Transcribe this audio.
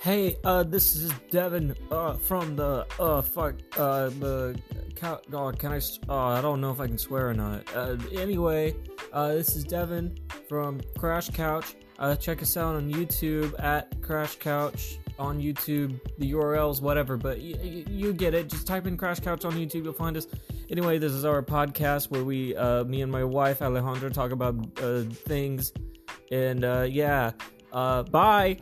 Hey, uh, this is Devin, uh, from the, uh, fuck, uh, the, cow- oh, can I? oh, I don't know if I can swear or not. Uh, anyway, uh, this is Devin from Crash Couch. Uh, check us out on YouTube at Crash Couch on YouTube. The URL's whatever, but y- y- you get it. Just type in Crash Couch on YouTube, you'll find us. Anyway, this is our podcast where we, uh, me and my wife Alejandra talk about, uh, things. And, uh, yeah, uh, bye.